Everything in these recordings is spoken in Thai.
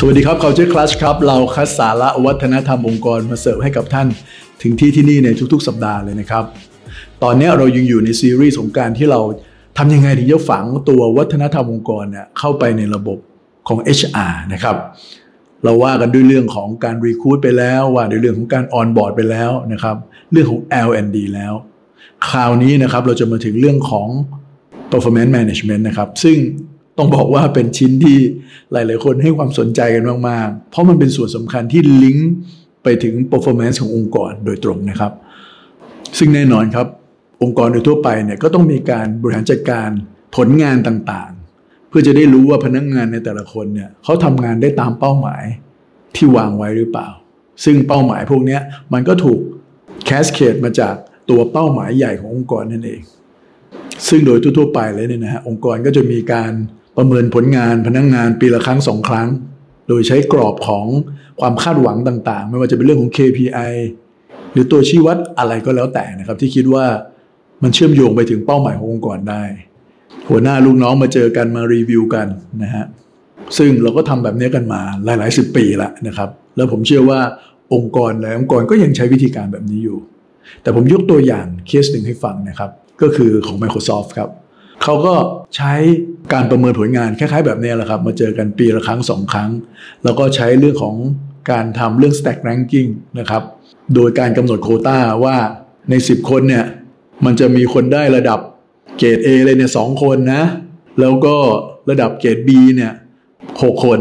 สวัสดีครับ Culture Clash ครับ เราคัดสาระวัฒนธรรมองค์กรมาเสิร์ฟให้กับท่าน ถึงที่ที่นี่ในทุกๆ สัปดาห์เลยนะครับ ตอนนี้เรายังอยู่ในซีรีส์ของการที่เราทำยังไงถึงจะฝังตัววัฒนธรรมองค์กรเนี่ยเข้าไปในระบบของ HR นะครับ เราว่ากันด้วยเรื่องของการรีคูดไปแล้ว ว่าด้วยเรื่องของการออนบอร์ดไปแล้วนะครับ เรื่องของ L&D แล้ว คราวนี้นะครับเราจะมาถึงเรื่องของ performance management นะครับ ซึ่ง ต้องบอกว่าเป็นชิ้นที่หลาย ๆ คนให้ความสนใจกันมาก ๆ เพราะมันเป็นส่วนสำคัญที่ลิงก์ไปถึง performance ขององค์กรโดยตรงนะครับ ซึ่งแน่นอนครับ องค์กรโดยทั่วไปเนี่ยก็ต้องมีการบริหารจัดการผลงานต่างๆ เพื่อจะได้รู้ว่าพนักงงานในแต่ละคนเนี่ยเขาทำงานได้ตามเป้าหมายที่วางไว้หรือเปล่า ซึ่งเป้าหมายพวกนี้มันก็ถูกแคสเคดมาจากตัวเป้าหมายใหญ่ขององค์กรนั่นเอง ซึ่งโดยทั่วๆไปเลยเนี่ยนะฮะองค์กรก็จะมีการ ประเมินผลงานพนักงงานปีละครั้งสองครั้ง โดยใช้กรอบของความคาดหวังต่างๆ ไม่ว่าจะเป็นเรื่องของ KPI หรือตัวชี้วัดอะไรก็แล้วแต่นะครับ ที่คิดว่ามันเชื่อมโยงไปถึงเป้าหมายขององค์กรได้ หัวหน้าลูกน้องมาเจอกันมารีวิวกันนะฮะซึ่งเราก็ทำแบบนี้กันมาหลายๆสิบปีละนะครับ แล้วผมเชื่อว่าองค์กรหลายองค์กรก็ยังใช้วิธีการแบบนี้อยู่ แต่ผมยกตัวอย่างเคสหนึ่งให้ฟังนะครับ ก็คือของ Microsoft ครับ เขาก็ใช้การประเมินผลงานคล้ายๆแบบนี้แหละครับ มาเจอกันปีละครั้งสองครั้ง แล้วก็ใช้เรื่องของการทำเรื่อง stack ranking นะครับ โดยการกำหนดโคต้าว่าใน 10 คนเนี่ย มันจะมีคนได้ระดับเกรด A เลยเนี่ยสองคนนะ แล้วก็ระดับเกรด B เนี่ยหกคน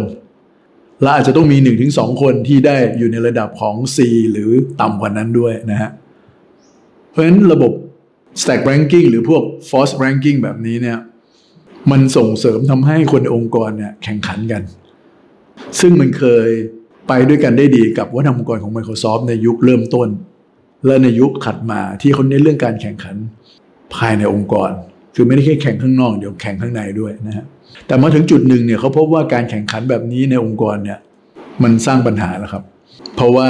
และอาจจะต้องมี 1-2 คนที่ได้อยู่ในระดับของ C หรือต่ำกว่านั้นด้วยนะฮะ เพราะฉะนั้นระบบ stack ranking หรือพวก force ranking แบบนี้เนี่ยมันส่งเสริมทำให้คนองค์กรเนี่ยแข่งขันกัน ซึ่งมันเคยไปด้วยกันได้ดีกับวัฒนธรรมองค์กรของ Microsoft ในยุคเริ่มต้น และในยุคถัดมาที่เขาเน้นเรื่องการแข่งขันภายในองค์กร คือไม่ได้แค่แข่งข้างนอกเดี๋ยวแข่งข้างในด้วยนะฮะแต่มาถึงจุดหนึ่งเนี่ยเขาพบว่าการแข่งขันแบบนี้ในองค์กรเนี่ยมันสร้างปัญหาแล้วครับ เพราะว่า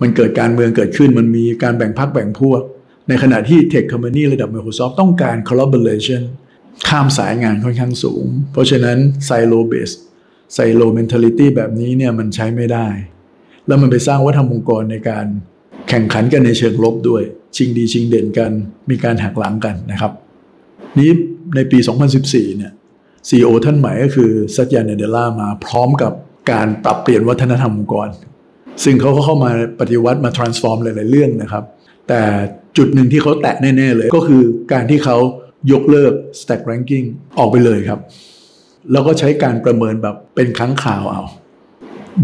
มันเกิดการเมืองเกิดขึ้นมันมีการแบ่งพรรคแบ่งพวก ในขณะที่ Tech Company ระดับ Microsoft ต้องการ collaboration ข้ามสายงานค่อนข้างสูง เพราะฉะนั้น silo base silo mentality แบบนี้เนี่ยมันใช้ไม่ได้ แล้วมันไปสร้างวัฒนธรรมองค์กรในการแข่งขันกันในเชิงลบด้วย ชิงดีชิงเด่นกัน มีการหักหลังกันนะครับ นี้ในปี 2014 เนี่ย CEO ท่านใหม่ก็คือซัตยาเนเดล่ามาพร้อมกับการปรับเปลี่ยนวัฒนธรรมองค์กร ซึ่งเขาก็เข้ามาปฏิวัติมา transform หลาย ๆ เรื่องนะครับ แต่จุดหนึ่งที่เขาแตะแน่ๆเลย ก็คือการที่เขายกเลิก stack ranking ออกไปเลยครับ แล้วก็ใช้การประเมินแบบเป็นครั้งข่าวเอา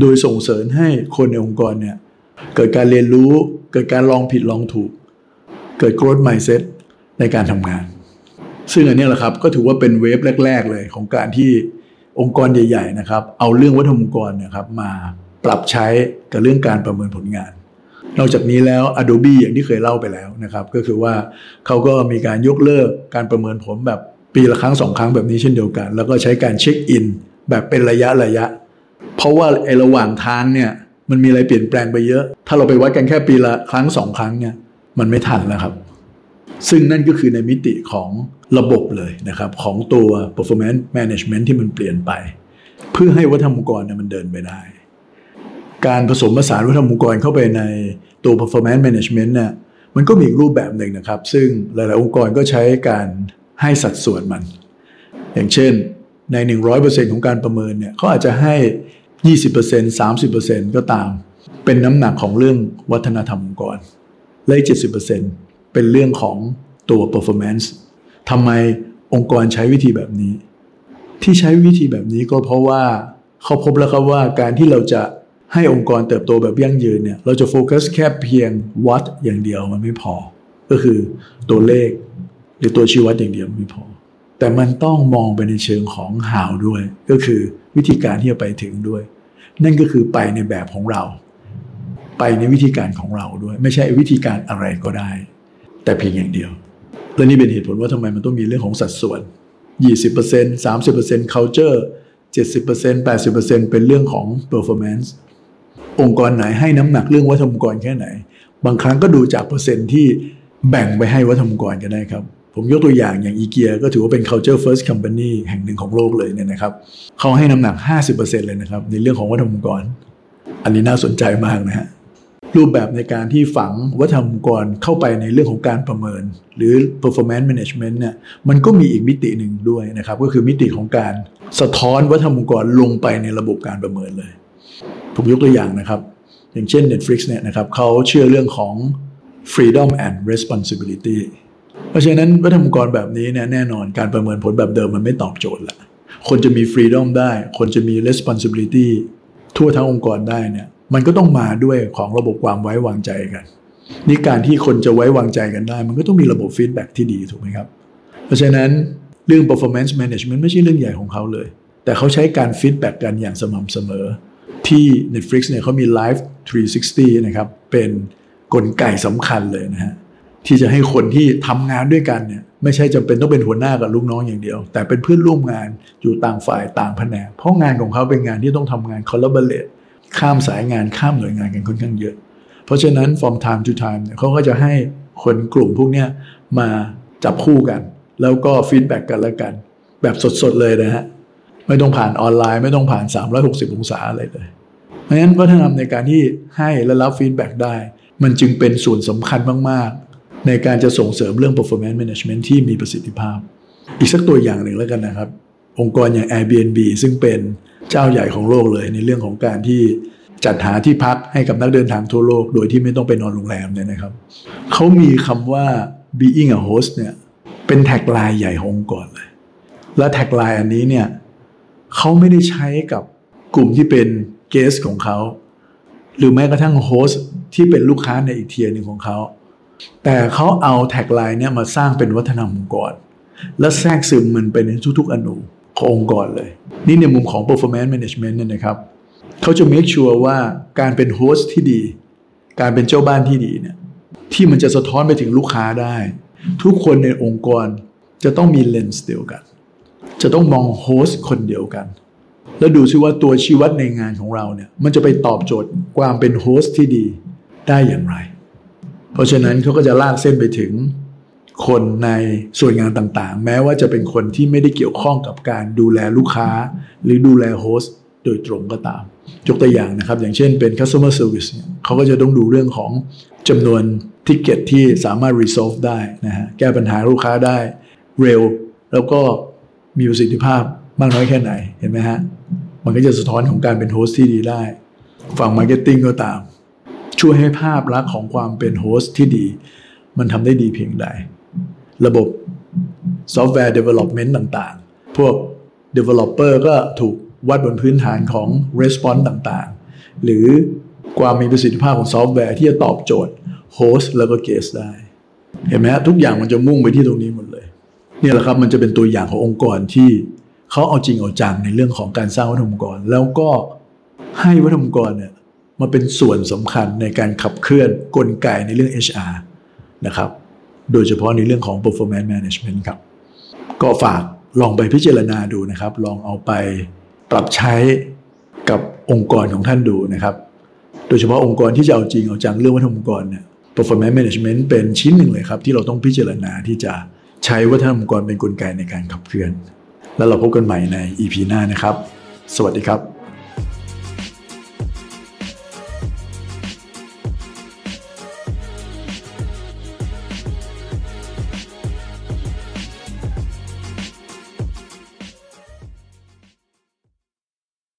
โดยส่งเสริมให้คนในองค์กรเนี่ยเกิดการเรียนรู้ เกิดการลองผิดลองถูก เกิด growth mindset ในการทำงาน ซึ่งอันนี้แหละครับก็ถือว่าเป็นเวฟแรก ๆ เลยของการที่องค์กรใหญ่ ๆ นะครับ เอาเรื่องวัฒนธรรมองค์กรนี่ยครับมาปรับใช้กับเรื่องการประเมินผลงาน นอกจากนี้แล้ว Adobe อย่างที่เคยเล่าไปแล้วนะครับ ก็คือว่าเขาก็มีการยกเลิกการประเมินผลแบบปีละครั้งสองครั้งแบบนี้เช่นเดียวกัน แล้วก็ใช้การเช็คอินแบบเป็นระยะระยะ เพราะว่าไอ้ระหว่างทางเนี่ยมันมีอะไรเปลี่ยนแปลงไปเยอะ ถ้าเราไปวัดกันแค่ปีละครั้งสองครั้งเนี่ยมันไม่ทันแล้วครับ ซึ่งนั่นก็คือในมิติของระบบเลยนะครับ ของตัว performance management ที่มันเปลี่ยนไป เพื่อให้วัฒนธรรมองค์กรเนี่ยมันเดินไปได้ การผสมผสานวัฒนธรรมองค์กรเข้าไปในตัว performance management เนี่ยมันก็มีอีกรูปแบบหนึ่งนะครับ ซึ่งหลาย ๆ องค์กรก็ใช้การให้สัดส่วนมัน อย่างเช่นใน 100%ของการประเมินเนี่ยเขาอาจจะให้ 20% 30%ก็ตาม เป็นน้ำหนักของเรื่องวัฒนธรรมองค์กรและ70%เป็นเรื่องของตัว performance ทำไมองค์กรใช้วิธีแบบนี้ ที่ใช้วิธีแบบนี้ก็เพราะว่าเขาพบแล้วครับว่าการที่เราจะ ให้องค์กรเติบโตแบบยั่งยืนเนี่ยเราจะโฟกัสแค่เพียงวัดอย่างเดียวมันไม่พอ ก็คือตัวเลขหรือตัวชี้วัดอย่างเดียวไม่พอ แต่มันต้องมองไปในเชิงของ how ด้วย ก็คือวิธีการที่จะไปถึงด้วย นั่นก็คือไปในแบบของเรา ไปในวิธีการของเราด้วย ไม่ใช่วิธีการอะไรก็ได้ แต่เพียงอย่างเดียวและนี่เป็นเหตุผลว่าทำไมมันต้องมีเรื่องของสัดส่วน 20% 30% culture 70% 80%เป็นเรื่องของ performance องค์กรไหนให้น้ำหนักเรื่องวัฒนธรรมองค์กรแค่ไหน บางครั้งก็ดูจากเปอร์เซ็นต์ที่แบ่งไปให้วัฒนธรรมองค์กรก็ได้ครับ ผมยกตัวอย่างอย่างอีเกียก็ถือว่าเป็น culture first company แห่งหนึ่งของโลกเลยเนี่ยนะครับเขาให้น้ำหนัก 50%เลยนะครับในเรื่องของวัฒนธรรมองค์กร อันนี้น่าสนใจมากนะฮะรูปแบบในการที่ฝังวัฒนธรรมองค์กรเข้าไปในเรื่องของการประเมิน หรือ performance management เนี่ยมันก็มีอีกมิติหนึ่งด้วยนะครับก็คือมิติของการสะท้อนวัฒนธรรมองค์กรลงไปในระบบการประเมินเลย ผมยกตัวอย่างนะครับ อย่างเช่น Netflix เนี่ยนะครับเขาเชื่อเรื่องของ freedom and responsibility เพราะฉะนั้นวัฒนธรรมองค์กรแบบนี้เนี่ยแน่นอนการประเมินผลแบบเดิมมันไม่ตอบโจทย์ละคนจะมี freedom ได้ คนจะมี responsibility ทั่วทั้งองค์กรได้เนี่ยมันก็ต้องมาด้วยของระบบความไว้วางใจกันนี่การที่คนจะไว้วางใจกันได้ มันก็ต้องมีระบบฟีดแบ็ที่ดีถูกไหมครับ เพราะฉะนั้นเรื่อง performance management ไม่ใช่เรื่องใหญ่ของเขาเลย แต่เขาใช้การฟีดแบ็กกันอย่างสม่ำเสมอ ที่ Netflix เนี่ยเขามี Live 360 นะครับ เป็นนกลไกสำคัญเลยนะฮะที่จะให้คนที่ทำงานด้วยกันเนี่ยไม่ใช่จำเป็นต้องเป็นหัวหน้ากับลูกน้องอย่างเดียว แต่เป็นเพื่อนร่วมงานอยู่ต่างฝ่ายต่างแผนกเพราะงานของเขาเป็นงานที่ต้องทำงาน collaborate ข้ามสายงานข้ามหน่วยงานกันค่อนข้างเยอะ เพราะฉะนั้น from time to time เขาก็จะให้คนกลุ่มพวกนี้มาจับคู่กัน แล้วก็ feedback กันแล้วกัน แบบสดๆเลยนะฮะ ไม่ต้องผ่านออนไลน์ ไม่ต้องผ่าน 360 องศาอะไรเลย เพราะฉะนั้นวัฒนธรรมในการที่ให้และรับ feedback ได้ มันจึงเป็นส่วนสำคัญมาก ๆ ในการจะส่งเสริมเรื่อง performance management ที่มีประสิทธิภาพ อีกสักตัวอย่างหนึ่งแล้วกันนะครับ องค์กรอย่าง Airbnb ซึ่งเป็นเจ้าใหญ่ของโลกเลยในเรื่องของการที่จัดหาที่พักให้กับนักเดินทางทั่วโลก โดยที่ไม่ต้องไปนอนโรงแรมเนี่ยนะครับ เขามีคำว่า being a host เนี่ยเป็น tagline ใหญ่ขององค์กรเลย และ tagline อันนี้เนี่ย เขาไม่ได้ใช้กับกลุ่มที่เป็น guest ของเขา หรือแม้กระทั่ง host ที่เป็นลูกค้าในอีก tier หนึ่งของเขา แต่เขาเอา tagline เนี่ยมาสร้างเป็นวัฒนธรรมองค์กร และแทรกซึมมันไปในทุกๆอนุขององค์กรเลย นี่ในมุมของ performance management เนี่ยนะครับเขาจะ make sure ว่าการเป็น host ที่ดี การเป็นเจ้าบ้านที่ดีเนี่ยที่มันจะสะท้อนไปถึงลูกค้าได้ ทุกคนในองค์กรจะต้องมีเลนส์เดียวกัน จะต้องมอง host คนเดียวกัน แล้วดูซิว่าตัวชี้วัดในงานของเราเนี่ยมันจะไปตอบโจทย์ความเป็น host ที่ดีได้อย่างไร เพราะฉะนั้นเขาก็จะลากเส้นไปถึงคนในส่วนงานต่างๆ แม้ว่าจะเป็นคนที่ไม่ได้เกี่ยวข้องกับการดูแลลูกค้า หรือดูแล host โดยตรงก็ตาม ยกตัวอย่างนะครับ อย่างเช่นเป็น customer service เนี่ยเขาก็จะต้องดูเรื่องของจำนวน ticket ที่สามารถ resolve ได้นะฮะ แก้ปัญหาลูกค้าได้เร็ว แล้วก็ มีประสิทธิภาพมากน้อยแค่ไหนเห็นไหมฮะ มันก็จะสะท้อนของการเป็น host ที่ดีได้ ฝั่ง marketing ก็ตาม ช่วยให้ภาพลักษณ์ของความเป็น host ที่ดี มันทำได้ดีเพียงใด ระบบซอฟต์แวร์ development ต่างๆ พวก developer ก็ถูกวัดบนพื้นฐานของ response ต่างๆ หรือความมีประสิทธิภาพของซอฟต์แวร์ที่จะตอบโจทย์ host แล้วก็ guest ได้ เห็นไหมฮะทุกอย่างมันจะมุ่งไปที่ตรงนี้หมด เนี่ยแหละครับมันจะเป็นตัวอย่างขององค์กรที่เขาเอาจริงเอาจังในเรื่องของการสร้างวัฒนธรรมองค์กร แล้วก็ให้วัฒนธรรมองค์กรเนี่ยมาเป็นส่วนสำคัญในการขับเคลื่อนกลไกในเรื่อง HR นะครับ โดยเฉพาะในเรื่องของ performance management ครับ ก็ฝากลองไปพิจารณาดูนะครับ ลองเอาไปปรับใช้กับองค์กรของท่านดูนะครับ โดยเฉพาะองค์กรที่จะเอาจริงเอาจังเรื่องวัฒนธรรมองค์กรเนี่ย performance management เป็นชิ้นหนึ่งเลยครับ ที่เราต้องพิจารณาที่จะ ใช้วัฒนธรรมองค์กรเป็นนกลไกในการขับเคลื่อน แล้วเราพบกันใหม่ใน EP หน้านะครับ สวัสดีครับ